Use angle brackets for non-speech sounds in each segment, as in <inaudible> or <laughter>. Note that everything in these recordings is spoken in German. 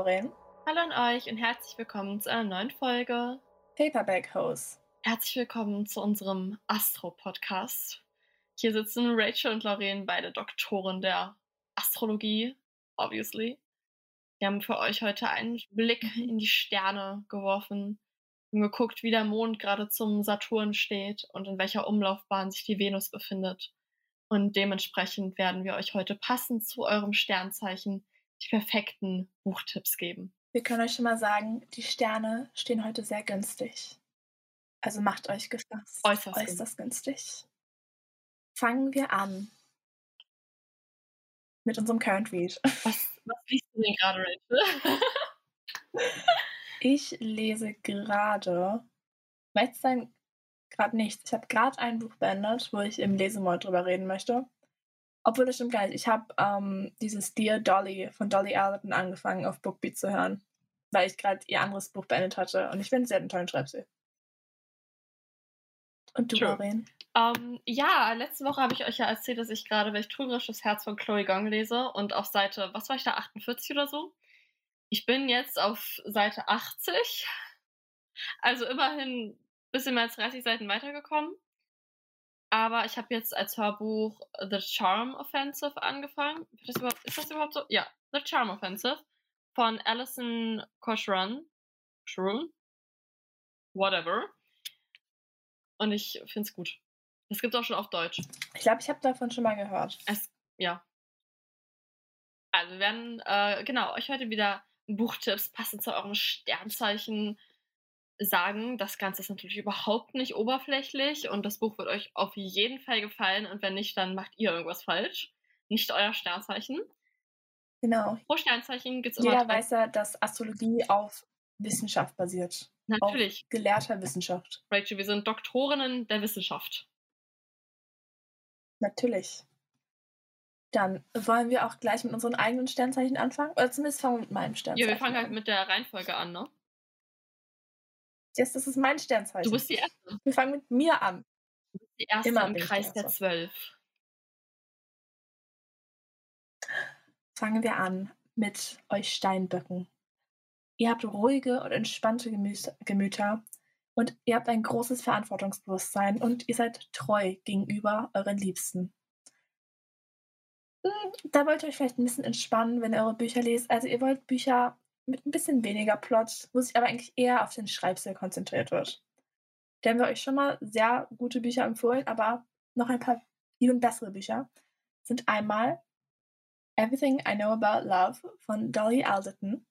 Lauren. Hallo an euch und herzlich willkommen zu einer neuen Folge. Paperback Hose. Herzlich willkommen zu unserem Astro-Podcast. Hier sitzen Rachel und Lauren, beide Doktoren der Astrologie, obviously. Wir haben für euch heute einen Blick in die Sterne geworfen und geguckt, wie der Mond gerade zum Saturn steht und in welcher Umlaufbahn sich die Venus befindet. Und dementsprechend werden wir euch heute passend zu eurem Sternzeichen die perfekten Buchtipps geben. Wir können euch schon mal sagen, die Sterne stehen heute sehr günstig. Also macht euch gefasst. Äußerst, Äußerst günstig. Fangen wir an mit unserem Current Read. Was, was liest du denn gerade, Rachel? <laughs> Ich lese gerade, sagen, gerade nichts. Ich habe gerade ein Buch beendet, wo ich im Lesemord drüber reden möchte. Obwohl das stimmt gar nicht. Ich habe ähm, dieses Dear Dolly von Dolly Alderton angefangen auf Bookbeat zu hören, weil ich gerade ihr anderes Buch beendet hatte. Und ich finde, sie hat einen tollen Schreibstil. Und du, True. Lauren? Ähm, ja, letzte Woche habe ich euch ja erzählt, dass ich gerade Welch trügerisches Herz von Chloe Gong lese und auf Seite, was war ich da, 48 oder so? Ich bin jetzt auf Seite 80, also immerhin ein bisschen mehr als 30 Seiten weitergekommen. Aber ich habe jetzt als Hörbuch The Charm Offensive angefangen. Ist das überhaupt, ist das überhaupt so? Ja, The Charm Offensive von Alison Koshran. Shrun? Whatever. Und ich finde es gut. Das gibt es auch schon auf Deutsch. Ich glaube, ich habe davon schon mal gehört. Es, ja. Also wir werden, äh, genau, euch heute wieder Buchtipps passend zu eurem Sternzeichen sagen. Das Ganze ist natürlich überhaupt nicht oberflächlich und das Buch wird euch auf jeden Fall gefallen und wenn nicht, dann macht ihr irgendwas falsch. Nicht euer Sternzeichen. Genau. Pro Sternzeichen gibt es immer Jeder weiß ja, dass Astrologie auf Wissenschaft basiert. Natürlich, Auf gelehrter Wissenschaft. Rachel, wir sind Doktorinnen der Wissenschaft. Natürlich. Dann wollen wir auch gleich mit unseren eigenen Sternzeichen anfangen. Oder zumindest fangen wir mit meinem Ja, Sternzeichen wir fangen halt an. mit der Reihenfolge an, ne? Yes, das ist mein Sternzeichen. Du bist die Erste. wir fangen mit mir an. Die Erste Immer im Kreis der. Zwölf. Fangen wir an mit euch Steinböcken. Ihr habt ruhige und entspannte Gemüs- Gemüter und ihr habt ein großes Verantwortungsbewusstsein und ihr seid treu gegenüber euren Liebsten. Hm, Da wollt ihr euch vielleicht ein bisschen entspannen, wenn ihr eure Bücher lest. Also ihr wollt Bücher mit ein bisschen weniger Plot, wo sich aber eigentlich eher auf den Schreibstil konzentriert wird. Da haben wir euch schon mal sehr gute Bücher empfohlen, aber noch ein paar even bessere Bücher sind einmal Everything I Know About Love von Dolly Alderton.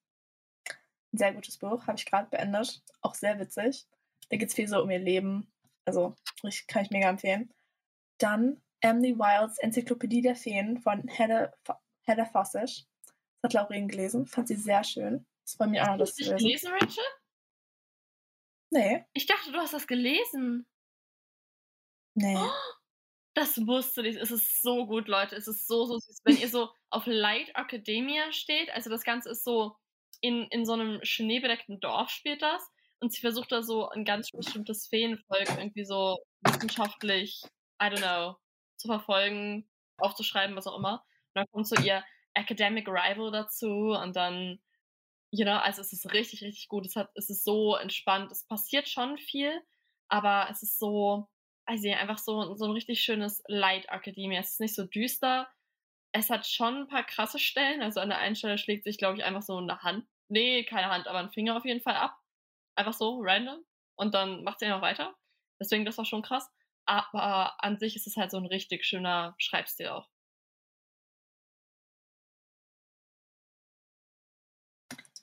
Ein sehr gutes Buch, habe ich gerade beendet. Auch sehr witzig. Da geht es viel so um ihr Leben. Also, kann ich mega empfehlen. Dann Emily Wilds Enzyklopädie der Feen von Hedda Fossish. Das hat Lauren gelesen. Fand sie sehr schön. Das war mir auch das Hast du das lesen. gelesen, Rachel? Nee, Ich dachte, du hast das gelesen. nee. Das musst du nicht. Es ist so gut, Leute. Es ist so, so süß. Wenn ihr so <laughs> auf Light Academia steht, also das Ganze ist so in, in so einem schneebedeckten Dorf spielt das. Und sie versucht da so ein ganz bestimmtes Feenvolk irgendwie so wissenschaftlich, I don't know, zu verfolgen, aufzuschreiben, was auch immer. Und dann kommt so ihr Academic Rival dazu und dann, you know, also es ist richtig, richtig gut. Es, hat, es ist so entspannt. Es passiert schon viel, aber es ist so, also einfach so, so ein richtig schönes Light Academia. Es ist nicht so düster. Es hat schon ein paar krasse Stellen. Also an der einen Stelle schlägt sich, glaube ich, einfach so eine Hand. Nee, keine Hand, aber ein Finger auf jeden Fall ab. Einfach so, random. Und dann macht sie einfach weiter. Deswegen, das war schon krass. Aber an sich ist es halt so ein richtig schöner Schreibstil auch.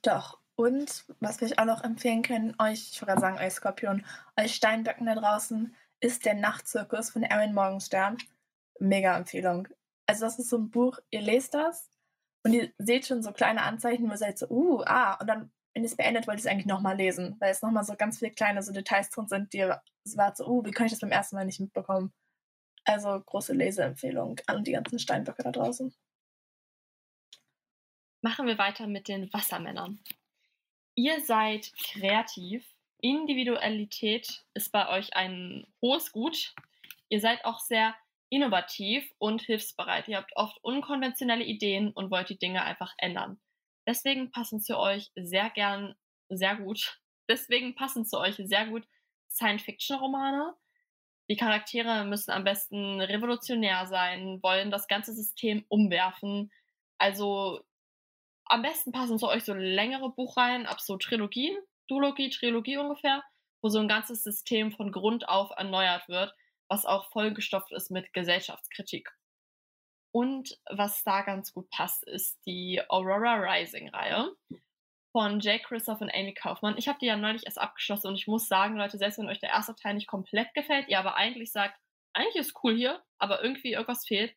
Doch. Und was wir euch auch noch empfehlen können, euch, ich gerade sagen, euch Skorpion, euch Steinböcken da draußen, ist der Nachtzirkus von Erin Morgenstern. Mega Empfehlung. Also das ist so ein Buch, ihr lest das und ihr seht schon so kleine Anzeichen, wo ihr seid so, uh, ah, und dann, wenn ihr es beendet, wollt ihr es eigentlich nochmal lesen, weil es nochmal so ganz viele kleine so Details drin sind, die ihr wart so, uh, wie kann ich das beim ersten Mal nicht mitbekommen? Also große Leseempfehlung an die ganzen Steinböcke da draußen. Machen wir weiter mit den Wassermännern. Ihr seid kreativ. Individualität ist bei euch ein hohes Gut. Ihr seid auch sehr innovativ und hilfsbereit. Ihr habt oft unkonventionelle Ideen und wollt die Dinge einfach ändern. Deswegen passen zu euch sehr gern, sehr gut, deswegen passen zu euch sehr gut Science-Fiction-Romane. Die Charaktere müssen am besten revolutionär sein, wollen das ganze System umwerfen. Also am besten passen zu euch so längere Buchreihen ab so Trilogien, Duologie, Trilogie ungefähr, wo so ein ganzes System von Grund auf erneuert wird, was auch vollgestopft ist mit Gesellschaftskritik. Und was da ganz gut passt, ist die Aurora Rising-Reihe von Jake Christoph und Amy Kaufmann. Ich habe die ja neulich erst abgeschlossen und ich muss sagen, Leute, selbst wenn euch der erste Teil nicht komplett gefällt, ihr aber eigentlich sagt, eigentlich ist cool hier, aber irgendwie irgendwas fehlt,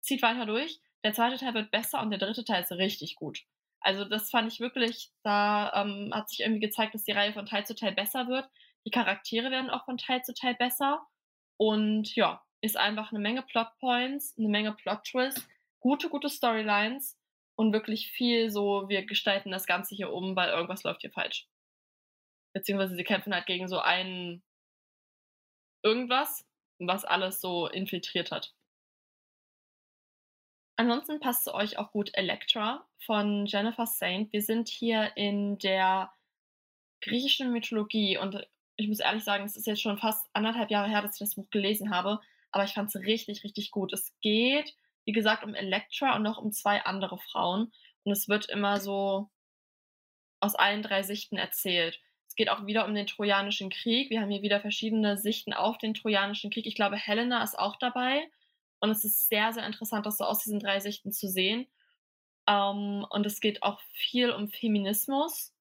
zieht weiter durch. Der zweite Teil wird besser und der dritte Teil ist richtig gut. Also das fand ich wirklich, da ähm, hat sich irgendwie gezeigt, dass die Reihe von Teil zu Teil besser wird. Die Charaktere werden auch von Teil zu Teil besser. Und ja, ist einfach eine Menge Plotpoints, eine Menge Plot-Twists, gute, gute Storylines und wirklich viel so, wir gestalten das Ganze hier um, weil irgendwas läuft hier falsch. Beziehungsweise sie kämpfen halt gegen so einen irgendwas, was alles so infiltriert hat. Ansonsten passt zu euch auch gut Elektra von Jennifer Saint. Wir sind hier in der griechischen Mythologie und ich muss ehrlich sagen, es ist jetzt schon fast anderthalb Jahre her, dass ich das Buch gelesen habe, aber ich fand es richtig, richtig gut. Es geht wie gesagt, um Elektra und noch um zwei andere Frauen. Und es wird immer so aus allen drei Sichten erzählt. Es geht auch wieder um den Trojanischen Krieg. Wir haben hier wieder verschiedene Sichten auf den Trojanischen Krieg. Ich glaube, Helena ist auch dabei. Und es ist sehr, sehr interessant, das so aus diesen drei Sichten zu sehen. Ähm, und es geht auch viel um Feminismus.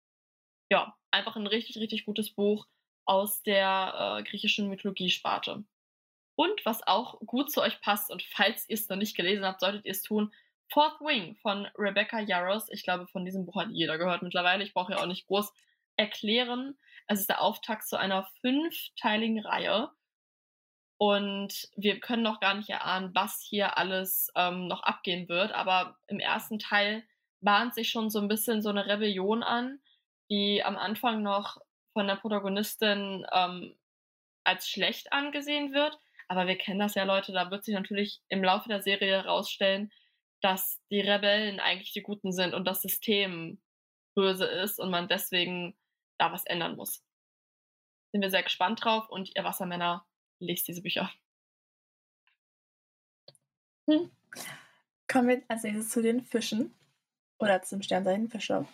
Ja, einfach ein richtig, richtig gutes Buch aus der äh, griechischen Mythologie-Sparte. Und was auch gut zu euch passt, und falls ihr es noch nicht gelesen habt, solltet ihr es tun, Fourth Wing von Rebecca Yarros. Ich glaube, von diesem Buch hat jeder gehört mittlerweile. Ich brauche ja auch nicht groß erklären. Es ist der Auftakt zu einer fünfteiligen Reihe. Und wir können noch gar nicht erahnen, was hier alles ähm, noch abgehen wird. Aber im ersten Teil bahnt sich schon so ein bisschen so eine Rebellion an, die am Anfang noch von der Protagonistin ähm, als schlecht angesehen wird. Aber wir kennen das ja, Leute, da wird sich natürlich im Laufe der Serie herausstellen, dass die Rebellen eigentlich die Guten sind und das System böse ist und man deswegen da was ändern muss. Sind wir sehr gespannt drauf und ihr Wassermänner lest diese Bücher. Hm. Kommen wir als nächstes zu den Fischen oder zum Sternseitenfischer.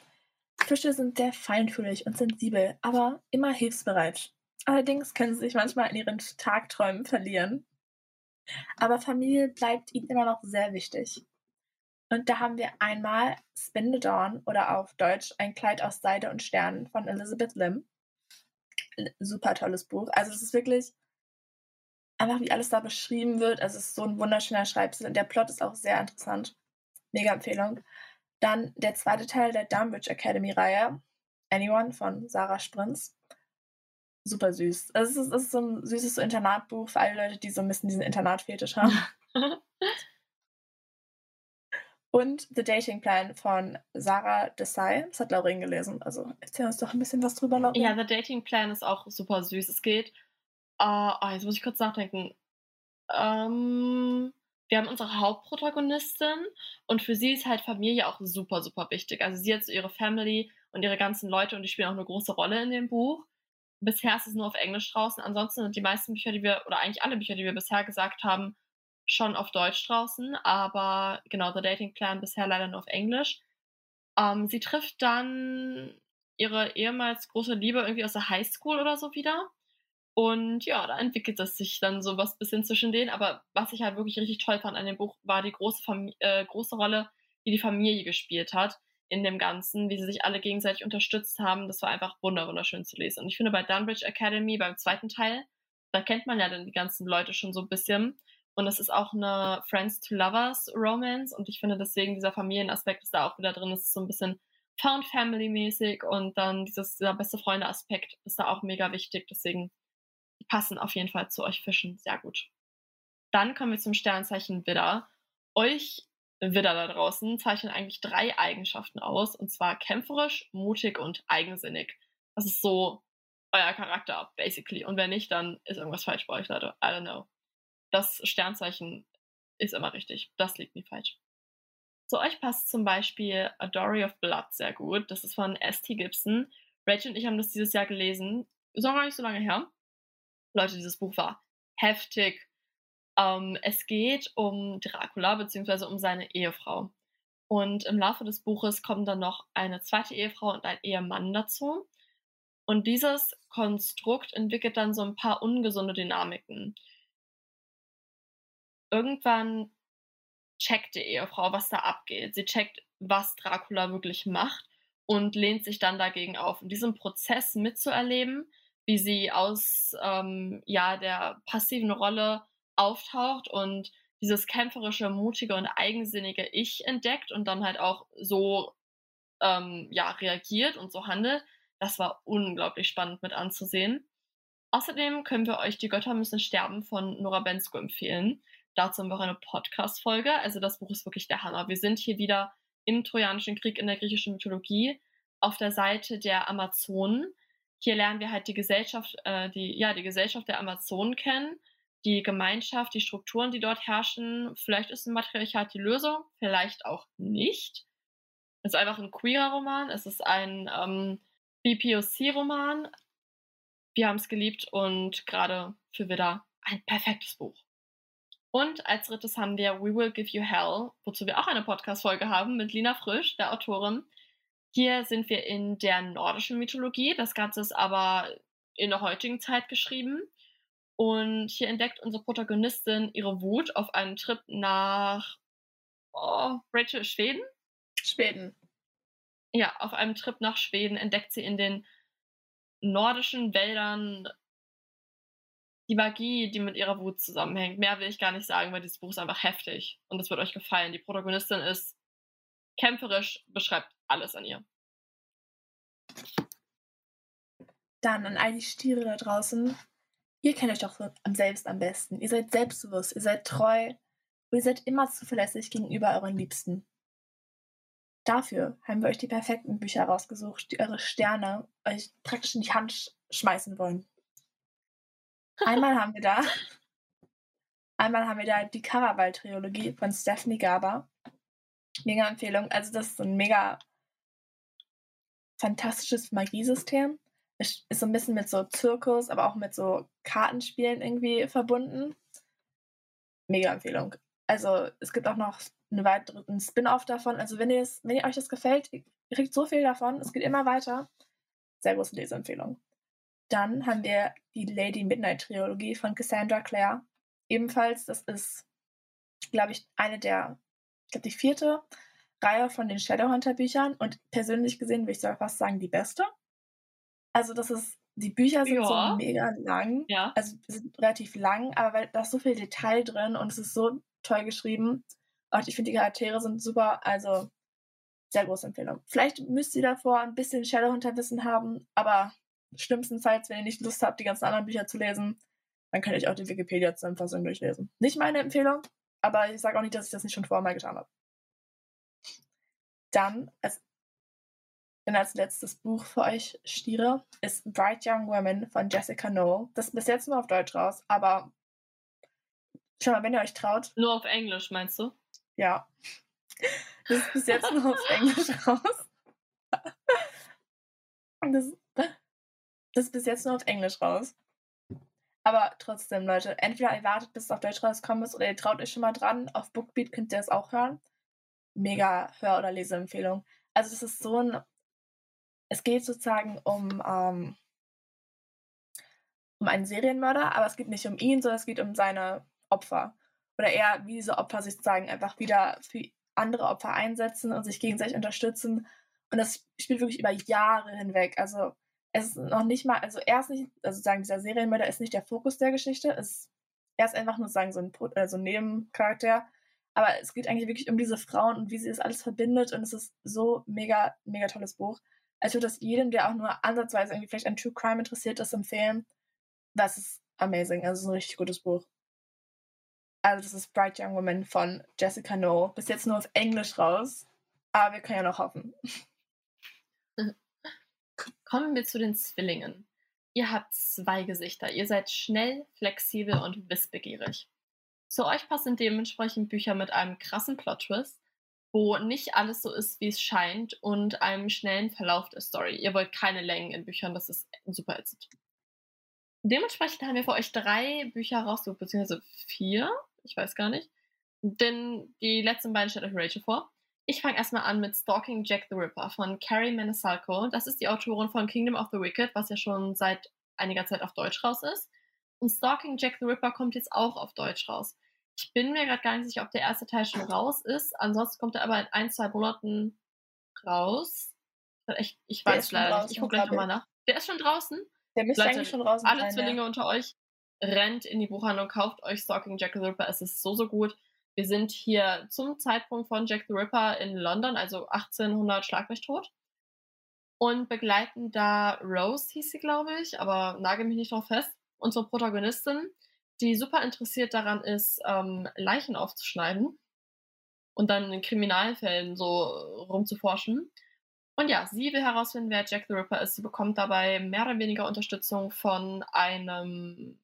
Fische sind sehr feinfühlig und sensibel, aber immer hilfsbereit. Allerdings können sie sich manchmal in ihren Tagträumen verlieren. Aber Familie bleibt ihnen immer noch sehr wichtig. Und da haben wir einmal Spin the Dawn oder auf Deutsch Ein Kleid aus Seide und Sternen von Elizabeth Lim. Super tolles Buch. Also es ist wirklich einfach, wie alles da beschrieben wird. Also es ist so ein wunderschöner Schreibstil und der Plot ist auch sehr interessant. Mega Empfehlung. Dann der zweite Teil der Dunbridge Academy Reihe, Anyone von Sarah Sprintz super süß. Also es ist, es ist so ein süßes so Internatbuch für alle Leute, die so ein bisschen diesen Internatfetisch haben. <laughs> Und The Dating Plan von Sarah Desai. Das hat Lauren gelesen. Also erzähl uns doch ein bisschen was drüber, Lauren. Ja, The Dating Plan ist auch super süß. Es geht. Uh, jetzt muss ich kurz nachdenken. Um, ähm, wir haben unsere Hauptprotagonistin und für sie ist halt Familie auch super, super wichtig. Also sie hat so ihre Family und ihre ganzen Leute und die spielen auch eine große Rolle in dem Buch bisher ist es nur auf Englisch draußen. Ansonsten sind die meisten Bücher, die wir, oder eigentlich alle Bücher, die wir bisher gesagt haben, schon auf Deutsch draußen. Aber genau, The Dating Plan bisher leider nur auf Englisch. Ähm, sie trifft dann ihre ehemals große Liebe irgendwie aus der Highschool oder so wieder. Und ja, da entwickelt es sich dann so was bisschen zwischen denen. Aber was ich halt wirklich richtig toll fand an dem Buch, war die große, Fam äh, große Rolle, die die Familie gespielt hat in dem Ganzen, wie sie sich alle gegenseitig unterstützt haben. Das war einfach wunderschön zu lesen. Und ich finde bei Dunbridge Academy, beim zweiten Teil, da kennt man ja dann die ganzen Leute schon so ein bisschen. Und es ist auch eine Friends to Lovers Romance. Und ich finde deswegen dieser Familienaspekt ist da auch wieder drin. Es ist so ein bisschen Found Family mäßig. Und dann dieses, dieser beste Freunde Aspekt ist da auch mega wichtig. Deswegen, passen auf jeden Fall zu euch Fischen sehr gut. Dann kommen wir zum Sternzeichen Widder. Euch Widder da draußen zeichnen eigentlich drei Eigenschaften aus, und zwar kämpferisch, mutig und eigensinnig. Das ist so euer Charakter, basically. Und wenn nicht, dann ist irgendwas falsch bei euch, Leute. I don't know. das Sternzeichen ist immer richtig. Das liegt nie falsch. Zu euch passt zum Beispiel A Dory of Blood sehr gut. Das ist von S.T. Gibson. Rachel und ich haben das dieses Jahr gelesen. Ist auch gar nicht so lange her. Leute, dieses Buch war heftig. Ähm, es geht um Dracula bzw. um seine Ehefrau. Und im Laufe des Buches kommen dann noch eine zweite Ehefrau und ein Ehemann dazu. Und dieses Konstrukt entwickelt dann so ein paar ungesunde Dynamiken. Irgendwann checkt die Ehefrau, was da abgeht. Sie checkt, was Dracula wirklich macht und lehnt sich dann dagegen auf. Und diesen Prozess mitzuerleben, wie sie aus ähm, ja, der passiven Rolle auftaucht und dieses kämpferische, mutige und eigensinnige Ich entdeckt und dann halt auch so ähm, ja, reagiert und so handelt, das war unglaublich spannend mit anzusehen. Außerdem können wir euch Die Götter müssen sterben von Nora Bensko empfehlen. Dazu haben wir auch eine Podcast-Folge. Also das Buch ist wirklich der Hammer. Wir sind hier wieder im Trojanischen Krieg in der griechischen Mythologie auf der Seite der Amazonen. Hier lernen wir halt die Gesellschaft, äh, die, ja, die Gesellschaft der Amazonen kennen, die Gemeinschaft, die Strukturen, die dort herrschen. Vielleicht ist ein Matriarchat die Lösung, vielleicht auch nicht. Es ist einfach ein queerer Roman, es ist ein ähm, BPOC-Roman. Wir haben es geliebt und gerade für Widder ein perfektes Buch. Und als drittes haben wir We Will Give You Hell, wozu wir auch eine Podcast-Folge haben mit Lina Frisch, der Autorin. Hier sind wir in der nordischen Mythologie. Das Ganze ist aber in der heutigen Zeit geschrieben. Und hier entdeckt unsere Protagonistin ihre Wut auf einem Trip nach oh, Rachel, Schweden? Schweden. Ja, auf einem Trip nach Schweden entdeckt sie in den nordischen Wäldern die Magie, die mit ihrer Wut zusammenhängt. Mehr will ich gar nicht sagen, weil dieses Buch ist einfach heftig und es wird euch gefallen. Die Protagonistin ist kämpferisch, beschreibt alles an ihr. Dann an all die Stiere da draußen. Ihr kennt euch doch am selbst am besten. Ihr seid selbstbewusst, ihr seid treu und ihr seid immer zuverlässig gegenüber euren Liebsten. Dafür haben wir euch die perfekten Bücher rausgesucht, die eure Sterne euch praktisch in die Hand schmeißen wollen. <laughs> Einmal haben wir da, einmal haben wir da die Caraval-Trilogie von Stephanie Gaber. Mega Empfehlung. Also das ist ein mega fantastisches Magiesystem. Es ist so ein bisschen mit so Zirkus, aber auch mit so Kartenspielen irgendwie verbunden. Mega Empfehlung. Also es gibt auch noch einen weiteren Spin-off davon. Also wenn, ihr wenn ihr euch das gefällt, ihr kriegt so viel davon. Es geht immer weiter. Sehr große Leseempfehlung. Dann haben wir die Lady Midnight Trilogie von Cassandra Clare. Ebenfalls, das ist, glaube ich, eine der, glaube, die vierte Reihe von den Shadowhunter Büchern und persönlich gesehen würde ich sogar fast sagen, die beste. Also, das ist, die Bücher sind ja. so mega lang. Ja. Also, sind relativ lang, aber weil da ist so viel Detail drin und es ist so toll geschrieben. Und ich finde, die Charaktere sind super. Also, sehr große Empfehlung. Vielleicht müsst ihr davor ein bisschen Shadowhunter-Wissen haben, aber Schlimmstenfalls, wenn ihr nicht Lust habt, die ganzen anderen Bücher zu lesen, dann könnt ihr auch die Wikipedia-Zusammenfassung durchlesen. Nicht meine Empfehlung, aber ich sage auch nicht, dass ich das nicht schon vorher mal getan habe. Dann, als, dann als letztes Buch für euch Stiere, ist Bright Young Women von Jessica Noel. Das ist bis jetzt nur auf Deutsch raus, aber schau mal, wenn ihr euch traut. Nur auf Englisch, meinst du? Ja. Das ist bis jetzt nur auf Englisch <laughs> raus. Das, das ist bis jetzt nur auf Englisch raus. Aber trotzdem, Leute, entweder ihr wartet, bis es auf Deutsch rauskommt ist, oder ihr traut euch schon mal dran. Auf Bookbeat könnt ihr es auch hören. Mega Hör- oder Leseempfehlung. Also das ist so ein... Es geht sozusagen um, ähm, um einen Serienmörder, aber es geht nicht um ihn, sondern es geht um seine Opfer. Oder eher, wie diese Opfer sich sozusagen einfach wieder für andere Opfer einsetzen und sich gegenseitig unterstützen. Und das spielt wirklich über Jahre hinweg. Also es ist noch nicht mal, also er ist nicht, also sozusagen dieser Serienmörder ist nicht der Fokus der Geschichte, ist, er ist einfach nur sagen so ein, äh, ein Nebencharakter. Aber es geht eigentlich wirklich um diese Frauen und wie sie das alles verbindet und es ist so mega, mega tolles Buch. Also das jedem, der auch nur ansatzweise irgendwie vielleicht an True Crime interessiert ist, empfehlen. Das ist amazing. Also es ist ein richtig gutes Buch. Also das ist Bright Young Woman von Jessica No. Bis jetzt nur auf Englisch raus. Aber wir können ja noch hoffen. <laughs> Kommen wir zu den Zwillingen. Ihr habt zwei Gesichter. Ihr seid schnell, flexibel und wissbegierig. Zu euch passen dementsprechend Bücher mit einem krassen Plot-Twist, wo nicht alles so ist, wie es scheint und einem schnellen Verlauf der Story. Ihr wollt keine Längen in Büchern, das ist super ätzend. Dementsprechend haben wir für euch drei Bücher rausgesucht, beziehungsweise vier, ich weiß gar nicht. Denn die letzten beiden stellt euch Rachel vor. Ich fange erstmal an mit Stalking Jack the Ripper von Carrie Maniscalco. Das ist die Autorin von Kingdom of the Wicked, was ja schon seit einiger Zeit auf Deutsch raus ist. Und Stalking Jack the Ripper kommt jetzt auch auf Deutsch raus. Ich bin mir gerade gar nicht sicher, ob der erste Teil schon raus ist. Ansonsten kommt er aber in ein, zwei Monaten raus. Ich, ich weiß leider nicht. Ich gucke gleich nochmal nach. Der ist schon draußen. Der müsste Leute, eigentlich schon draußen alle sein. Alle Zwillinge ja. unter euch, rennt in die Buchhandlung, kauft euch Stalking Jack the Ripper. Es ist so, so gut. Wir sind hier zum Zeitpunkt von Jack the Ripper in London, also 1800 Schlag mich tot. Und begleiten da Rose, hieß sie, glaube ich, aber nagel mich nicht drauf fest, unsere Protagonistin, die super interessiert daran ist, ähm, Leichen aufzuschneiden und dann in Kriminalfällen so rumzuforschen. Und ja, sie will herausfinden, wer Jack the Ripper ist. Sie bekommt dabei mehr oder weniger Unterstützung von einem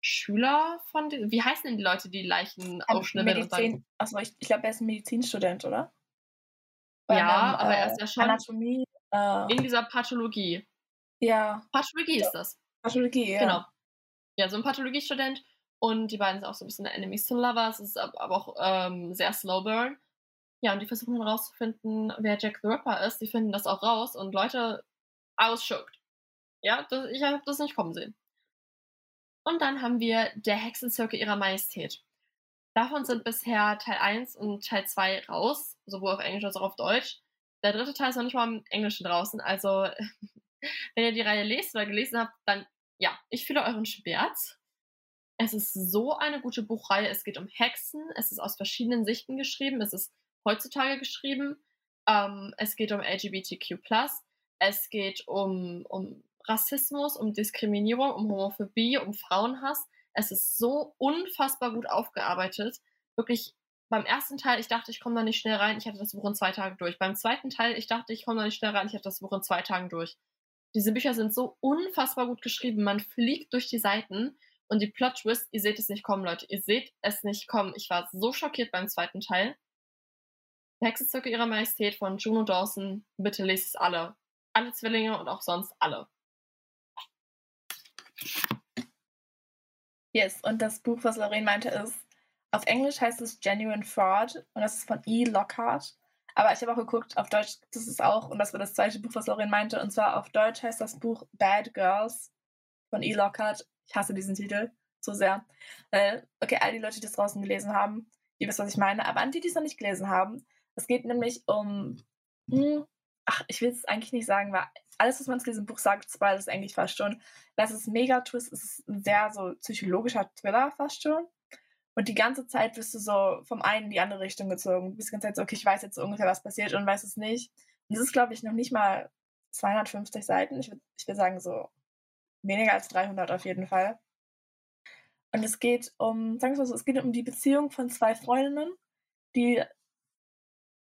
Schüler von den, wie heißen denn die Leute, die Leichen aufschnibbeln und dann. Achso, ich, ich glaube, er ist ein Medizinstudent, oder? Bei ja, einem, aber er ist ja schon Anatomie, äh, in dieser Pathologie. Ja. Pathologie ist das. Pathologie, ja. Genau. Ja, so ein Pathologiestudent und die beiden sind auch so ein bisschen Enemies to Lovers, es ist aber auch ähm, sehr slow burn. Ja, und die versuchen dann rauszufinden, wer Jack the Ripper ist. Die finden das auch raus und Leute, ausschuckt. Ja, das, ich habe das nicht kommen sehen. Und dann haben wir der Hexenzirkel ihrer Majestät. Davon sind bisher Teil 1 und Teil 2 raus, sowohl auf Englisch als auch auf Deutsch. Der dritte Teil ist noch nicht mal im Englischen draußen. Also, <laughs> wenn ihr die Reihe lest oder gelesen habt, dann ja, ich fühle euren Schmerz. Es ist so eine gute Buchreihe. Es geht um Hexen. Es ist aus verschiedenen Sichten geschrieben. Es ist heutzutage geschrieben. Ähm, es geht um LGBTQ. Es geht um, um Rassismus, um Diskriminierung, um Homophobie, um Frauenhass. Es ist so unfassbar gut aufgearbeitet. Wirklich, beim ersten Teil, ich dachte, ich komme da nicht schnell rein, ich hatte das Buch in zwei Tagen durch. Beim zweiten Teil, ich dachte, ich komme da nicht schnell rein, ich hatte das Buch in zwei Tagen durch. Diese Bücher sind so unfassbar gut geschrieben. Man fliegt durch die Seiten und die Plot Twist, ihr seht es nicht kommen, Leute. Ihr seht es nicht kommen. Ich war so schockiert beim zweiten Teil. Hexenzirkel ihrer Majestät von Juno Dawson. Bitte lest es alle. Alle Zwillinge und auch sonst alle. Yes, und das Buch, was Lorraine meinte, ist, auf Englisch heißt es Genuine Fraud und das ist von E. Lockhart. Aber ich habe auch geguckt, auf Deutsch gibt es es auch und das war das zweite Buch, was Lorraine meinte. Und zwar auf Deutsch heißt das Buch Bad Girls von E. Lockhart. Ich hasse diesen Titel so sehr. Äh, okay, all die Leute, die das draußen gelesen haben, ihr wisst, was ich meine. Aber an die, die es noch nicht gelesen haben, es geht nämlich um, hm, ach, ich will es eigentlich nicht sagen, weil alles, was man zu diesem Buch sagt, spoilert es eigentlich fast schon. Das ist mega Twist, es ist ein sehr so psychologischer Thriller fast schon. Und die ganze Zeit wirst du so vom einen in die andere Richtung gezogen. Du bist die ganze Zeit so, okay, ich weiß jetzt ungefähr, was passiert und weiß es nicht. Und das ist, glaube ich, noch nicht mal 250 Seiten. Ich würde ich würd sagen, so weniger als 300 auf jeden Fall. Und es geht um, sagen wir mal so, es geht um die Beziehung von zwei Freundinnen, die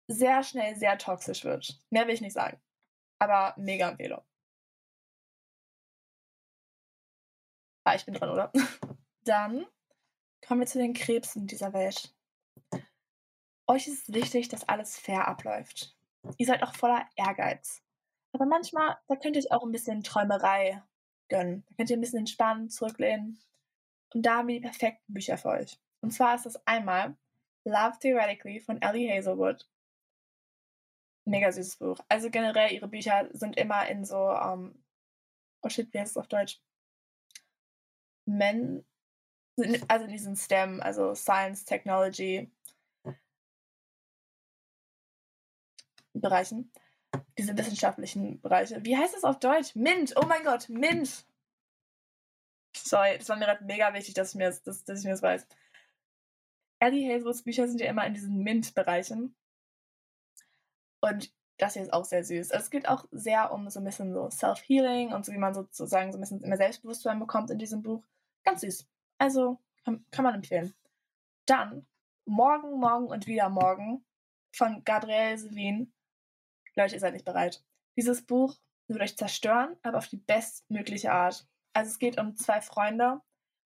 sehr schnell sehr toxisch wird. Mehr will ich nicht sagen aber mega Empfehlung. Ah, ich bin dran, oder? <laughs> Dann kommen wir zu den Krebsen dieser Welt. Euch ist es wichtig, dass alles fair abläuft. Ihr seid auch voller Ehrgeiz. Aber manchmal, da könnt ihr euch auch ein bisschen Träumerei gönnen. Da könnt ihr ein bisschen entspannen, zurücklehnen. Und da haben wir die perfekten Bücher für euch. Und zwar ist das einmal Love Theoretically von Ellie Hazelwood mega süßes Buch. Also generell, ihre Bücher sind immer in so, ähm, oh shit, wie heißt es auf Deutsch? Men, also in diesen STEM, also Science, Technology Bereichen. Diese wissenschaftlichen Bereiche. Wie heißt es auf Deutsch? MINT! Oh mein Gott, MINT! Sorry, das war mir gerade mega wichtig, dass ich mir das, dass, dass ich mir das weiß. Ellie Hazewoods Bücher sind ja immer in diesen MINT-Bereichen. Und das hier ist auch sehr süß. Also es geht auch sehr um so ein bisschen so Self-Healing und so, wie man sozusagen so ein bisschen mehr Selbstbewusstsein bekommt in diesem Buch. Ganz süß. Also kann, kann man empfehlen. Dann Morgen, Morgen und wieder Morgen von Gabrielle Sevin. Leute, ihr seid nicht bereit. Dieses Buch wird euch zerstören, aber auf die bestmögliche Art. Also es geht um zwei Freunde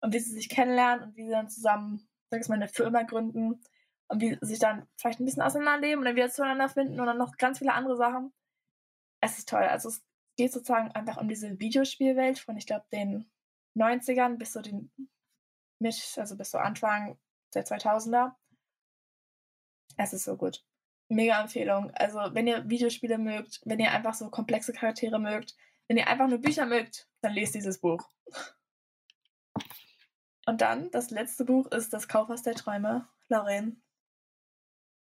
und wie sie sich kennenlernen und wie sie dann zusammen sag ich mal, eine Firma gründen und wie sich dann vielleicht ein bisschen auseinanderleben und dann wieder zueinander finden und dann noch ganz viele andere Sachen. Es ist toll. Also es geht sozusagen einfach um diese Videospielwelt von, ich glaube, den 90ern bis so den mit, also bis so Anfang der 2000er. Es ist so gut. Mega Empfehlung. Also, wenn ihr Videospiele mögt, wenn ihr einfach so komplexe Charaktere mögt, wenn ihr einfach nur Bücher mögt, dann lest dieses Buch. Und dann, das letzte Buch ist Das Kaufhaus der Träume. Lauren.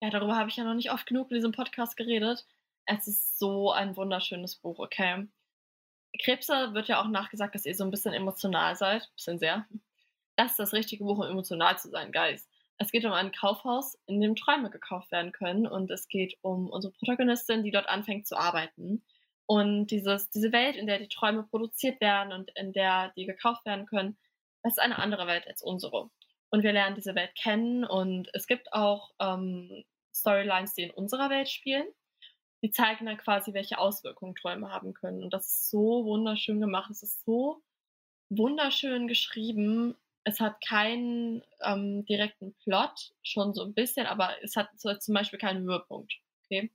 Ja, darüber habe ich ja noch nicht oft genug in diesem Podcast geredet. Es ist so ein wunderschönes Buch, okay? Krebse wird ja auch nachgesagt, dass ihr so ein bisschen emotional seid. Bisschen sehr. Das ist das richtige Buch, um emotional zu sein, Guys. Es geht um ein Kaufhaus, in dem Träume gekauft werden können. Und es geht um unsere Protagonistin, die dort anfängt zu arbeiten. Und dieses, diese Welt, in der die Träume produziert werden und in der die gekauft werden können, das ist eine andere Welt als unsere. Und wir lernen diese Welt kennen. Und es gibt auch ähm, Storylines, die in unserer Welt spielen. Die zeigen dann quasi, welche Auswirkungen Träume haben können. Und das ist so wunderschön gemacht. Es ist so wunderschön geschrieben es hat keinen ähm, direkten Plot, schon so ein bisschen, aber es hat zum Beispiel keinen Höhepunkt. Okay?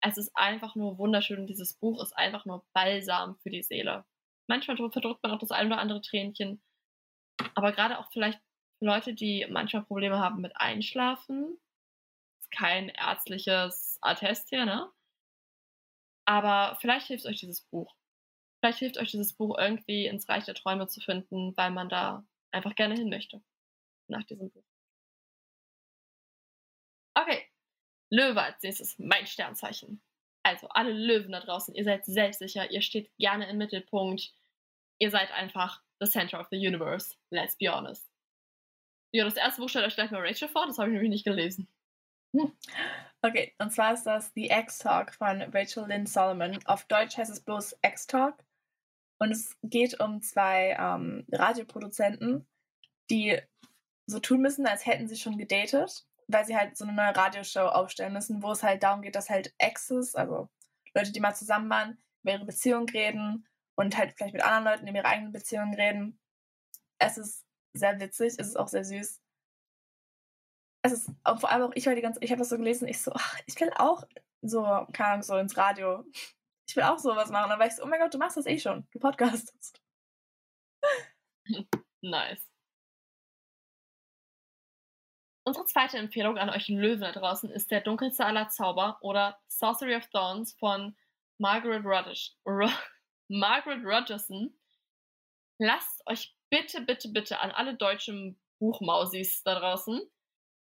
Es ist einfach nur wunderschön und dieses Buch ist einfach nur Balsam für die Seele. Manchmal verdrückt man auch das ein oder andere Tränchen, aber gerade auch vielleicht Leute, die manchmal Probleme haben mit Einschlafen, kein ärztliches Attest hier, ne? Aber vielleicht hilft euch dieses Buch. Vielleicht hilft euch dieses Buch irgendwie ins Reich der Träume zu finden, weil man da einfach gerne hin möchte. Nach diesem Buch. Okay. Löwe als nächstes, mein Sternzeichen. Also alle Löwen da draußen, ihr seid selbstsicher, ihr steht gerne im Mittelpunkt. Ihr seid einfach the center of the universe. Let's be honest. Ja, das erste Buch stellt euch gleich mal Rachel vor, das habe ich nämlich nicht gelesen. Hm. Okay, und zwar ist das The X-Talk von Rachel Lynn Solomon. Auf Deutsch heißt es bloß X-Talk. Und es geht um zwei ähm, Radioproduzenten, die so tun müssen, als hätten sie schon gedatet, weil sie halt so eine neue Radioshow aufstellen müssen, wo es halt darum geht, dass halt Exes, also Leute, die mal zusammen waren, über ihre Beziehung reden und halt vielleicht mit anderen Leuten über ihre eigenen Beziehungen reden. Es ist sehr witzig, es ist auch sehr süß. Ist vor allem auch ich war die ganze, ich habe das so gelesen, ich so, ach, ich will auch so, keine Ahnung, so ins Radio ich will auch sowas machen. Dann war ich so, oh mein Gott, du machst das eh schon. Du podcastest. <laughs> nice. Unsere zweite Empfehlung an euch Löwen da draußen ist Der dunkelste aller Zauber oder Sorcery of Thorns von Margaret, Rodgers, <laughs> Ro Margaret Rogerson. Lasst euch bitte, bitte, bitte an alle deutschen Buchmausis da draußen,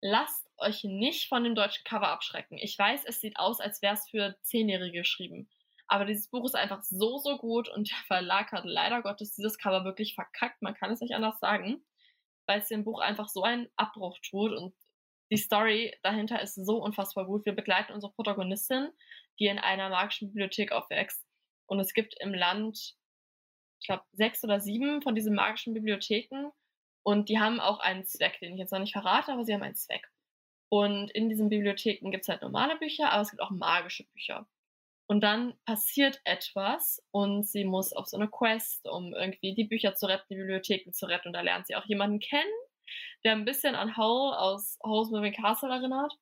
lasst euch nicht von dem deutschen Cover abschrecken. Ich weiß, es sieht aus, als wäre es für Zehnjährige geschrieben. Aber dieses Buch ist einfach so, so gut und der Verlag hat leider Gottes dieses Cover wirklich verkackt. Man kann es nicht anders sagen, weil es dem Buch einfach so einen Abbruch tut und die Story dahinter ist so unfassbar gut. Wir begleiten unsere Protagonistin, die in einer magischen Bibliothek aufwächst. Und es gibt im Land, ich glaube, sechs oder sieben von diesen magischen Bibliotheken. Und die haben auch einen Zweck, den ich jetzt noch nicht verrate, aber sie haben einen Zweck. Und in diesen Bibliotheken gibt es halt normale Bücher, aber es gibt auch magische Bücher. Und dann passiert etwas und sie muss auf so eine Quest, um irgendwie die Bücher zu retten, die Bibliotheken zu retten. Und da lernt sie auch jemanden kennen, der ein bisschen an Hull aus Howl's Moving Castle erinnert.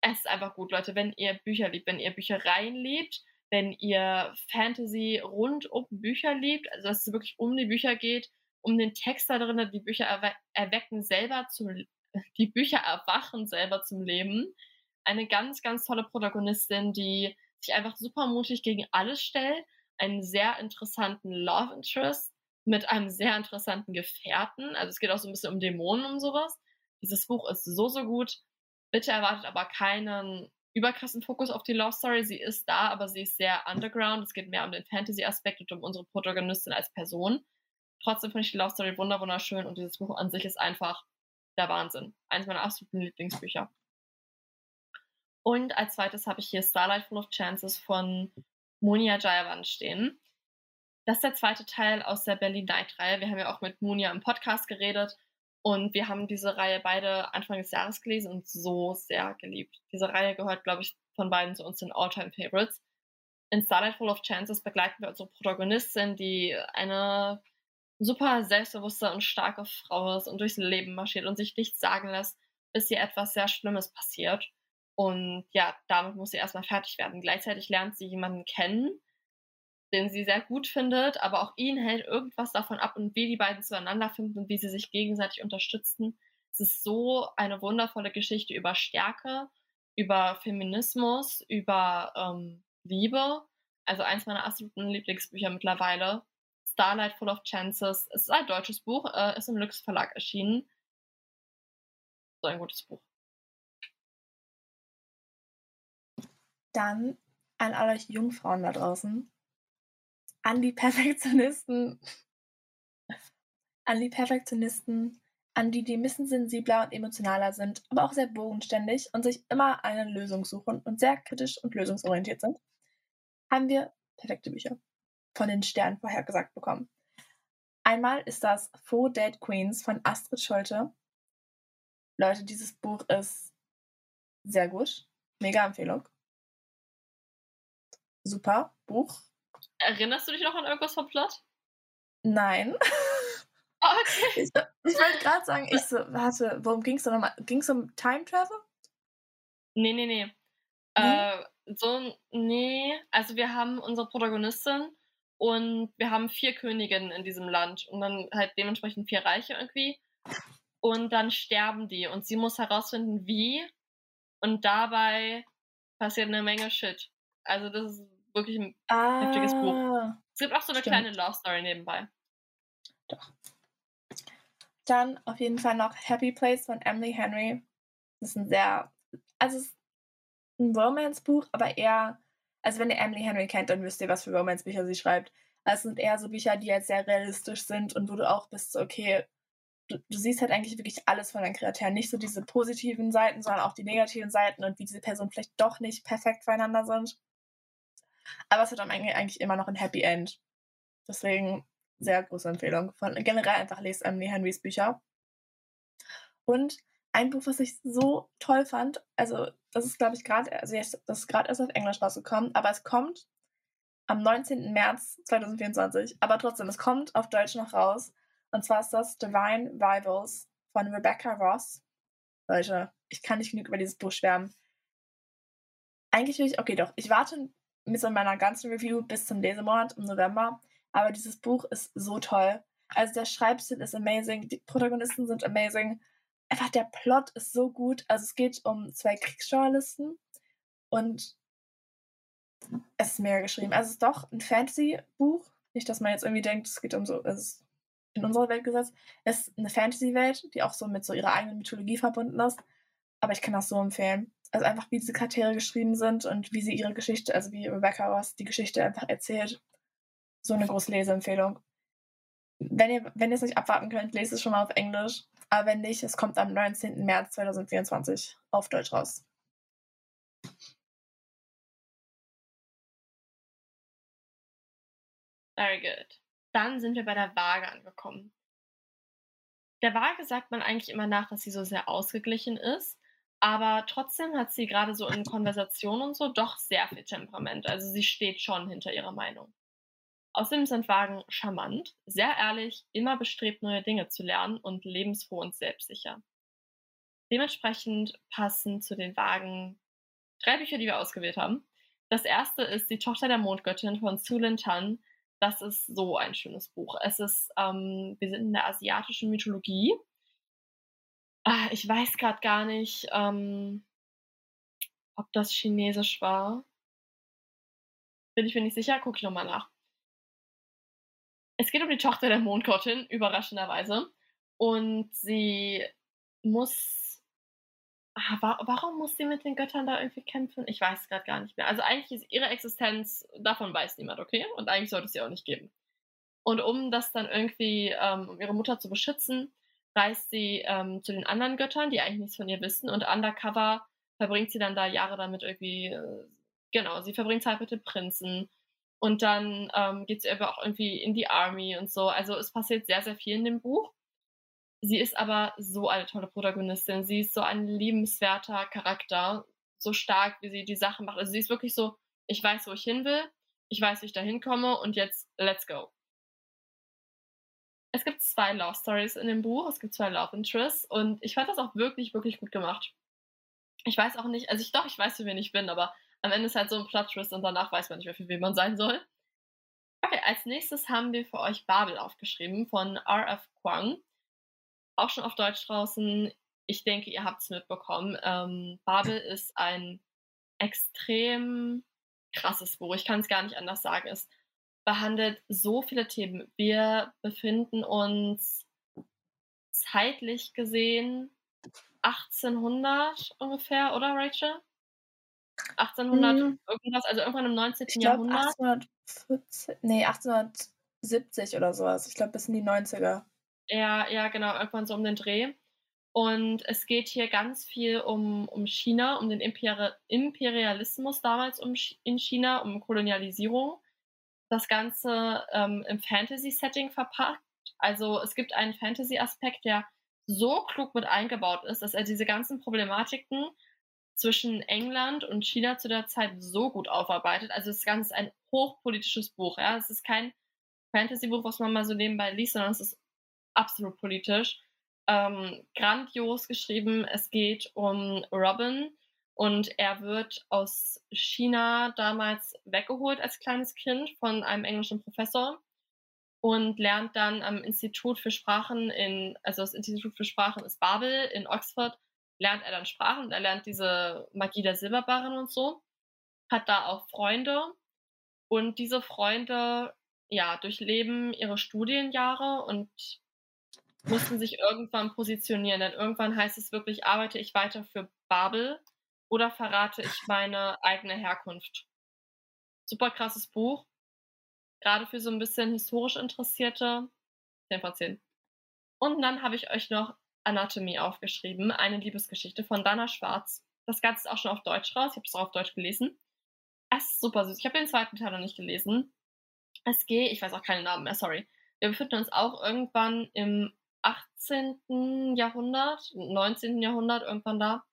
Es ist einfach gut, Leute, wenn ihr Bücher liebt, wenn ihr Büchereien liebt, wenn ihr Fantasy rund um Bücher liebt, also dass es wirklich um die Bücher geht, um den Text da drin, die Bücher erwe erwecken selber zum, <laughs> die Bücher erwachen selber zum Leben eine ganz, ganz tolle Protagonistin, die sich einfach super mutig gegen alles stellt, einen sehr interessanten Love Interest mit einem sehr interessanten Gefährten. Also es geht auch so ein bisschen um Dämonen und sowas. Dieses Buch ist so, so gut. Bitte erwartet aber keinen überkrassen Fokus auf die Love Story. Sie ist da, aber sie ist sehr underground. Es geht mehr um den Fantasy-Aspekt und um unsere Protagonistin als Person. Trotzdem finde ich die Love Story wunderschön und dieses Buch an sich ist einfach der Wahnsinn. Eines meiner absoluten Lieblingsbücher. Und als zweites habe ich hier Starlight Full of Chances von Monia Jayavan stehen. Das ist der zweite Teil aus der Berlin Night Reihe. Wir haben ja auch mit Monia im Podcast geredet und wir haben diese Reihe beide Anfang des Jahres gelesen und so sehr geliebt. Diese Reihe gehört, glaube ich, von beiden zu uns den Alltime Favorites. In Starlight Full of Chances begleiten wir unsere Protagonistin, die eine super selbstbewusste und starke Frau ist und durchs Leben marschiert und sich nichts sagen lässt, bis ihr etwas sehr Schlimmes passiert. Und ja, damit muss sie erstmal fertig werden. Gleichzeitig lernt sie jemanden kennen, den sie sehr gut findet, aber auch ihn hält irgendwas davon ab und wie die beiden zueinander finden und wie sie sich gegenseitig unterstützen. Es ist so eine wundervolle Geschichte über Stärke, über Feminismus, über ähm, Liebe. Also eins meiner absoluten Lieblingsbücher mittlerweile. Starlight Full of Chances. Es ist ein deutsches Buch, äh, ist im Lux Verlag erschienen. So ein gutes Buch. Dann an alle euch Jungfrauen da draußen an die Perfektionisten, an die Perfektionisten, an die, die ein bisschen sensibler und emotionaler sind, aber auch sehr bodenständig und sich immer eine Lösung suchen und sehr kritisch und lösungsorientiert sind, haben wir perfekte Bücher von den Sternen vorhergesagt bekommen. Einmal ist das Four Dead Queens von Astrid Scholte. Leute, dieses Buch ist sehr gut. Mega Empfehlung. Super Buch. Erinnerst du dich noch an irgendwas vom Plot? Nein. <laughs> Okay. Ich, ich wollte gerade sagen, ich so, warte, worum ging es da nochmal? Ging es um Time Travel? Nee, nee, nee. Äh, so, nee, also wir haben unsere Protagonistin und wir haben vier Königinnen in diesem Land und dann halt dementsprechend vier Reiche irgendwie. Und dann sterben die und sie muss herausfinden, wie. Und dabei passiert eine Menge Shit. Also das ist wirklich ein ah, heftiges Buch. Ah, es gibt auch so eine stimmt. kleine Love Story nebenbei. Doch. Dann auf jeden Fall noch Happy Place von Emily Henry. Das ist ein sehr, also es ist ein Romance-Buch, aber eher, also wenn ihr Emily Henry kennt, dann wisst ihr, was für Romance-Bücher sie schreibt. Also es sind eher so Bücher, die halt sehr realistisch sind und wo du auch bist, okay, du, du siehst halt eigentlich wirklich alles von deinen Charakteren. Nicht so diese positiven Seiten, sondern auch die negativen Seiten und wie diese Personen vielleicht doch nicht perfekt füreinander sind. Aber es hat am Ende eigentlich immer noch ein Happy End. Deswegen sehr große Empfehlung. Von, generell einfach lest Emily Henrys Bücher. Und ein Buch, was ich so toll fand, also das ist, glaube ich, gerade, also das ist gerade erst auf Englisch rausgekommen, aber es kommt am 19. März 2024. Aber trotzdem, es kommt auf Deutsch noch raus. Und zwar ist das Divine Rivals von Rebecca Ross. Leute, ich kann nicht genug über dieses Buch schwärmen. Eigentlich will ich, okay, doch, ich warte mit so meiner ganzen Review bis zum Lesemord im November. Aber dieses Buch ist so toll. Also der Schreibstil ist amazing, die Protagonisten sind amazing. Einfach der Plot ist so gut. Also es geht um zwei Kriegsjournalisten und es ist mega geschrieben. Also es ist doch ein Fantasy-Buch. Nicht, dass man jetzt irgendwie denkt, es geht um so, es ist in unserer Welt gesetzt. Es ist eine Fantasy-Welt, die auch so mit so ihrer eigenen Mythologie verbunden ist. Aber ich kann das so empfehlen also einfach wie diese Charaktere geschrieben sind und wie sie ihre Geschichte, also wie Rebecca Ross die Geschichte einfach erzählt. So eine große Leseempfehlung. Wenn ihr, wenn ihr es nicht abwarten könnt, lest es schon mal auf Englisch. Aber wenn nicht, es kommt am 19. März 2024 auf Deutsch raus. Very good. Dann sind wir bei der Waage angekommen. Der Waage sagt man eigentlich immer nach, dass sie so sehr ausgeglichen ist. Aber trotzdem hat sie gerade so in Konversationen und so doch sehr viel Temperament. Also sie steht schon hinter ihrer Meinung. Außerdem sind Wagen charmant, sehr ehrlich, immer bestrebt, neue Dinge zu lernen und lebensfroh und selbstsicher. Dementsprechend passen zu den Wagen drei Bücher, die wir ausgewählt haben. Das erste ist Die Tochter der Mondgöttin von Sulin Tan. Das ist so ein schönes Buch. Es ist, ähm, wir sind in der asiatischen Mythologie Ah, ich weiß gerade gar nicht, ähm, ob das Chinesisch war. Bin ich mir nicht sicher, gucke ich nochmal nach. Es geht um die Tochter der Mondgottin, überraschenderweise. Und sie muss. Ah, wa warum muss sie mit den Göttern da irgendwie kämpfen? Ich weiß es gerade gar nicht mehr. Also eigentlich ist ihre Existenz, davon weiß niemand, okay? Und eigentlich sollte es sie auch nicht geben. Und um das dann irgendwie, ähm, um ihre Mutter zu beschützen, reist sie ähm, zu den anderen Göttern, die eigentlich nichts von ihr wissen und undercover verbringt sie dann da Jahre damit irgendwie, äh, genau, sie verbringt Zeit mit den Prinzen und dann ähm, geht sie aber auch irgendwie in die Army und so. Also es passiert sehr, sehr viel in dem Buch. Sie ist aber so eine tolle Protagonistin. Sie ist so ein liebenswerter Charakter, so stark, wie sie die Sachen macht. Also sie ist wirklich so, ich weiß, wo ich hin will, ich weiß, wie ich da hinkomme und jetzt let's go. es gibt zwei Love Stories in dem Buch, es gibt zwei Love Interests und ich fand das auch wirklich, wirklich gut gemacht. Ich weiß auch nicht, also ich doch, ich weiß, für wen ich bin, aber am Ende ist halt so ein Plot Twist und danach weiß man nicht mehr, für wen man sein soll. Okay, als nächstes haben wir für euch Babel aufgeschrieben von R.F. Kwang. Auch schon auf Deutsch draußen. Ich denke, ihr habt es mitbekommen. Ähm, Babel ist ein extrem krasses Buch. Ich kann es gar nicht anders sagen. Es behandelt so viele Themen. Wir befinden uns zeitlich gesehen 1800 ungefähr, oder Rachel? 1800 mhm. irgendwas, also irgendwann im 19. Ich glaub, Jahrhundert. 1840, nee, 1870 oder sowas. Ich glaube, bis in die 90er. Ja, ja, genau, irgendwann so um den Dreh. Und es geht hier ganz viel um, um China, um den Imperi Imperialismus damals um, in China, um Kolonialisierung. Das Ganze ähm, im Fantasy-Setting verpackt. Also es gibt einen Fantasy-Aspekt, der so klug mit eingebaut ist, dass er diese ganzen Problematiken zwischen England und China zu der Zeit so gut aufarbeitet. Also das Ganze ist ein hochpolitisches Buch. Ja? Es ist kein Fantasy-Buch, was man mal so nebenbei liest, sondern es ist absolut politisch ähm, grandios geschrieben. Es geht um Robin und er wird aus China damals weggeholt als kleines Kind von einem englischen Professor und lernt dann am Institut für Sprachen in, also das Institut für Sprachen ist Babel in Oxford, lernt er dann Sprachen. Er lernt diese Magie der Silberbarren und so, hat da auch Freunde und diese Freunde ja durchleben ihre Studienjahre und mussten sich irgendwann positionieren. Denn irgendwann heißt es wirklich, arbeite ich weiter für Babel oder verrate ich meine eigene Herkunft. Super krasses Buch. Gerade für so ein bisschen historisch Interessierte. 10 von 10. Und dann habe ich euch noch Anatomy aufgeschrieben, eine Liebesgeschichte von Dana Schwarz. Das Ganze ist auch schon auf Deutsch raus. Ich habe es auch auf Deutsch gelesen. Es ist super süß. Ich habe den zweiten Teil noch nicht gelesen. Es geht, ich weiß auch keinen Namen mehr, sorry. Wir befinden uns auch irgendwann im 18. Jahrhundert, 19. Jahrhundert, irgendwann da.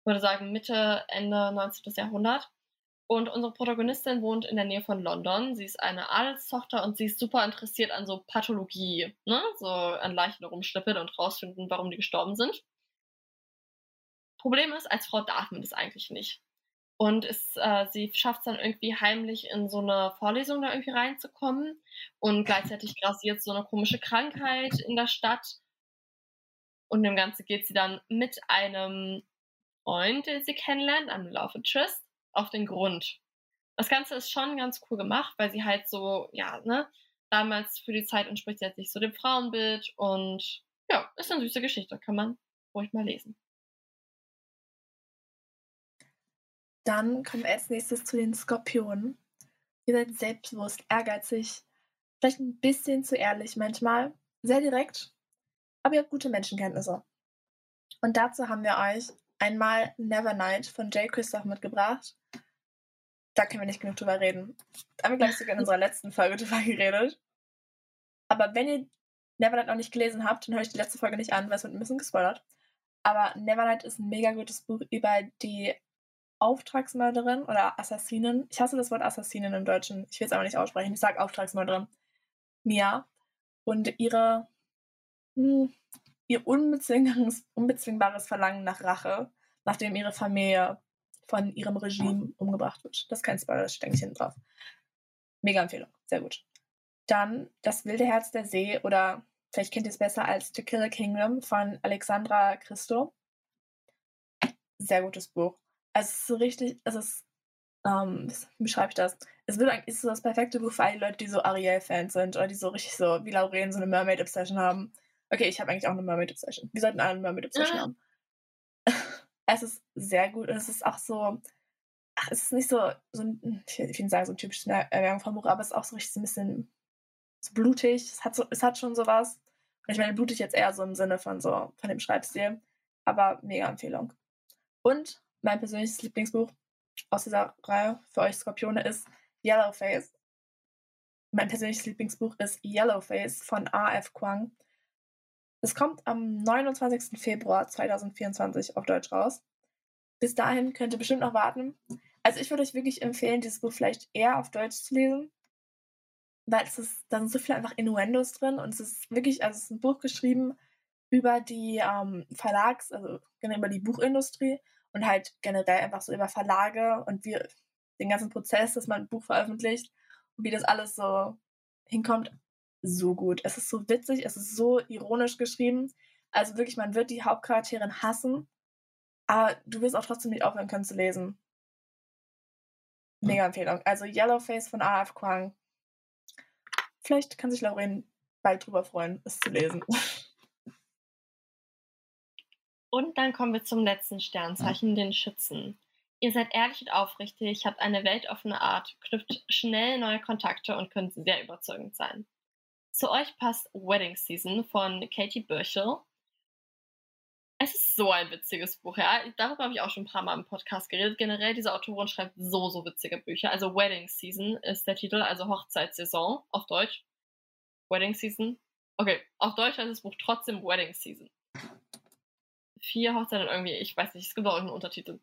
Ich würde sagen Mitte, Ende 19. Jahrhundert. Und unsere Protagonistin wohnt in der Nähe von London. Sie ist eine Adelstochter und sie ist super interessiert an so Pathologie, ne? So an Leichen rumschnippeln und rausfinden, warum die gestorben sind. Problem ist, als Frau darf man das eigentlich nicht. Und es, äh, sie schafft es dann irgendwie heimlich in so eine Vorlesung da irgendwie reinzukommen. Und gleichzeitig grassiert so eine komische Krankheit in der Stadt. Und dem Ganze geht sie dann mit einem Freund, den sie kennenlernt, einem Love Interest, auf den Grund. Das Ganze ist schon ganz cool gemacht, weil sie halt so, ja, ne, damals für die Zeit entspricht sie halt nicht so dem Frauenbild. Und ja, ist eine süße Geschichte, kann man ruhig mal lesen. Dann kommen wir als nächstes zu den Skorpionen. Ihr seid selbstbewusst, ehrgeizig, vielleicht ein bisschen zu ehrlich manchmal, sehr direkt, aber ihr habt gute Menschenkenntnisse. Und dazu haben wir euch einmal Nevernight von Jay Christoph mitgebracht. Da können wir nicht genug drüber reden. Da haben wir, glaube ich, sogar in unserer letzten Folge <laughs> drüber geredet. Aber wenn ihr Nevernight noch nicht gelesen habt, dann höre ich die letzte Folge nicht an, weil es wird ein bisschen gespoilert. Aber Nevernight ist ein mega gutes Buch über die Auftragsmörderin oder Assassinin. Ich hasse das Wort Assassinin im Deutschen. Ich will es aber nicht aussprechen. Ich sage Auftragsmörderin. Mia. Und ihre, hm, ihr unbezwingbares, unbezwingbares Verlangen nach Rache, nachdem ihre Familie von ihrem Regime umgebracht wird. Das ist kein Spoiler, das steht eigentlich hinten drauf. Mega Empfehlung. Sehr gut. Dann Das wilde Herz der See oder vielleicht kennt ihr es besser als To Kill a Kingdom von Alexandra Christo. Sehr gutes Buch. Also, es ist so richtig, es ist, ähm, wie beschreibe ich das? Es wird eigentlich ist so das perfekte Buch für alle Leute, die so Ariel-Fans sind oder die so richtig so, wie Lauren, so eine Mermaid-Obsession haben. Okay, ich habe eigentlich auch eine Mermaid-Obsession. Wir sollten alle eine Mermaid-Obsession ja. haben. <laughs> es ist sehr gut und es ist auch so, ach, es ist nicht so, so ein, ich will sagen, so ein typisches Erwärmung vom Buch, aber es ist auch so richtig so ein bisschen so blutig. Es hat, so, es hat schon sowas. Und ich meine, blutig jetzt eher so im Sinne von so, von dem Schreibstil. Aber mega Empfehlung. Und mein persönliches Lieblingsbuch aus dieser Reihe für euch Skorpione ist Yellowface. Mein persönliches Lieblingsbuch ist Yellowface von A.F. Kwang. Es kommt am 29. Februar 2024 auf Deutsch raus. Bis dahin könnt ihr bestimmt noch warten. Also ich würde euch wirklich empfehlen, dieses Buch vielleicht eher auf Deutsch zu lesen. weil es ist, da sind so viele einfach Innuendos drin und es ist wirklich, also es ist ein Buch geschrieben über die ähm, Verlags-, also über die Buchindustrie und halt generell einfach so über Verlage und wie den ganzen Prozess, dass man ein Buch veröffentlicht und wie das alles so hinkommt. So gut. Es ist so witzig, es ist so ironisch geschrieben. Also wirklich, man wird die Hauptcharakterin hassen, aber du wirst auch trotzdem nicht aufhören können zu lesen. Mega Empfehlung. Also Yellowface von A.F. Kwang. Vielleicht kann sich Lauren bald drüber freuen, es zu lesen. <laughs> Und dann kommen wir zum letzten Sternzeichen, den Schützen. Ihr seid ehrlich und aufrichtig, habt eine weltoffene Art, knüpft schnell neue Kontakte und könnt sehr überzeugend sein. Zu euch passt Wedding Season von Katie Birchall. Es ist so ein witziges Buch, ja. Darüber habe ich auch schon ein paar Mal im Podcast geredet. Generell, diese Autorin schreibt so, so witzige Bücher. Also Wedding Season ist der Titel, also Hochzeitssaison auf Deutsch. Wedding Season. Okay, auf Deutsch heißt das Buch trotzdem Wedding Season vier Hochzeiten irgendwie, ich weiß nicht, es gibt auch einen Untertitel.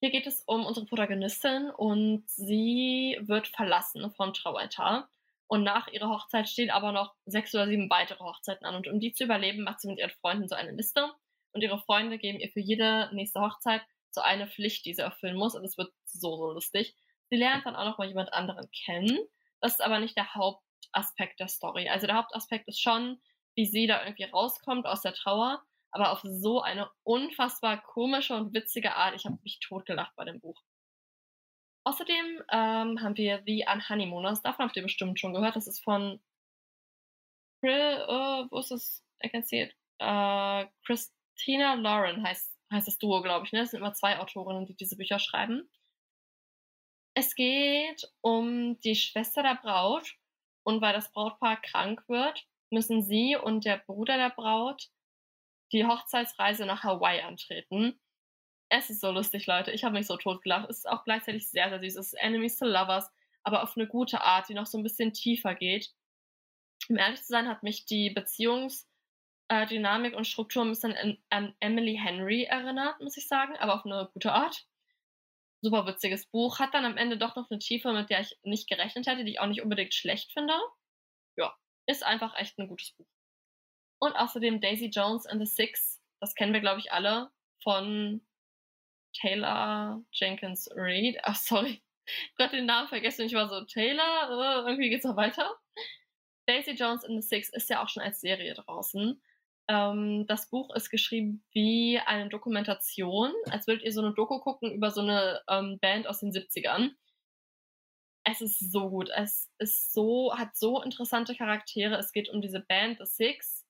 Hier geht es um unsere Protagonistin und sie wird verlassen vom Traualtar. Und nach ihrer Hochzeit stehen aber noch sechs oder sieben weitere Hochzeiten an. Und um die zu überleben, macht sie mit ihren Freunden so eine Liste. Und ihre Freunde geben ihr für jede nächste Hochzeit so eine Pflicht, die sie erfüllen muss. Und es wird so, so lustig. Sie lernt dann auch noch mal jemand anderen kennen. Das ist aber nicht der Hauptaspekt der Story. Also der Hauptaspekt ist schon, wie sie da irgendwie rauskommt aus der Trauer aber auf so eine unfassbar komische und witzige Art. Ich habe mich totgelacht bei dem Buch. Außerdem ähm, haben wir The Unhoneymooners. Davon habt ihr bestimmt schon gehört. Das ist von Krill, uh, wo ist es? I can see it. Uh, Christina Lauren heißt, heißt das Duo, glaube ich. Ne? Das sind immer zwei Autorinnen, die diese Bücher schreiben. Es geht um die Schwester der Braut und weil das Brautpaar krank wird, müssen sie und der Bruder der Braut die Hochzeitsreise nach Hawaii antreten. Es ist so lustig, Leute. Ich habe mich so tot gelacht. Es ist auch gleichzeitig sehr, sehr süß. Es ist Enemies to Lovers, aber auf eine gute Art, die noch so ein bisschen tiefer geht. Um ehrlich zu sein, hat mich die Beziehungsdynamik und Struktur ein bisschen an Emily Henry erinnert, muss ich sagen, aber auf eine gute Art. Super witziges Buch. Hat dann am Ende doch noch eine Tiefe, mit der ich nicht gerechnet hätte, die ich auch nicht unbedingt schlecht finde. Ja, ist einfach echt ein gutes Buch. Und außerdem Daisy Jones and the Six. Das kennen wir, glaube ich, alle von Taylor Jenkins Reid. Ach, sorry. Ich habe den Namen vergessen. Ich war so, Taylor, uh, irgendwie geht's noch weiter. Daisy Jones and the Six ist ja auch schon als Serie draußen. Ähm, das Buch ist geschrieben wie eine Dokumentation, als würdet ihr so eine Doku gucken über so eine ähm, Band aus den 70ern. Es ist so gut. Es ist so, hat so interessante Charaktere. Es geht um diese Band, The Six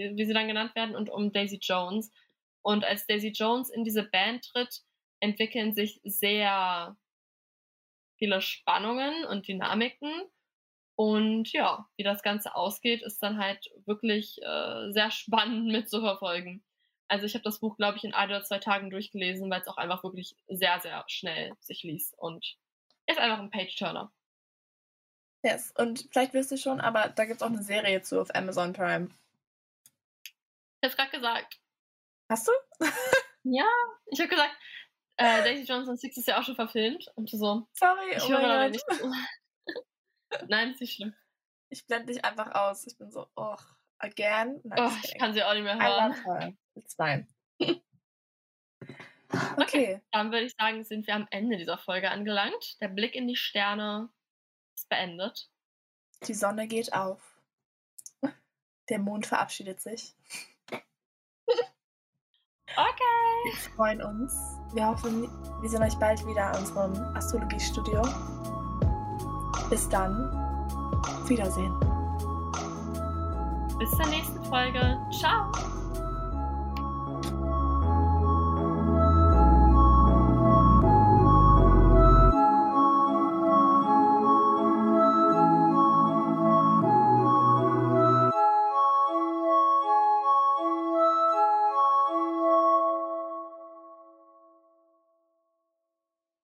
wie sie dann genannt werden, und um Daisy Jones. Und als Daisy Jones in diese Band tritt, entwickeln sich sehr viele Spannungen und Dynamiken. Und ja, wie das Ganze ausgeht, ist dann halt wirklich äh, sehr <laughs> spannend mitzuverfolgen. Also ich habe das Buch, glaube ich, in ein oder zwei Tagen durchgelesen, weil es auch einfach wirklich sehr, sehr schnell sich liest und ist einfach ein Page-Turner. Yes, und vielleicht wisst ihr schon, aber da gibt es auch eine Serie zu auf Amazon Prime. Ich hab's gerade gesagt. Hast du? <laughs> ja, ich habe gesagt, äh, Daisy Johnson Six ist ja auch schon verfilmt. Und so. Sorry, ich oh höre leider nicht. <laughs> Nein, ist nicht schlimm. Ich blende dich einfach aus. Ich bin so, oh, again. Nein, oh, ich kann sie auch nicht mehr hören. It's fine. <laughs> okay. okay. Dann würde ich sagen, sind wir am Ende dieser Folge angelangt. Der Blick in die Sterne ist beendet. Die Sonne geht auf. Der Mond verabschiedet sich. Okay. Wir freuen uns. Wir hoffen, wir sehen euch bald wieder in unserem Astrologiestudio. Bis dann. Wiedersehen. Bis zur nächsten Folge. Ciao.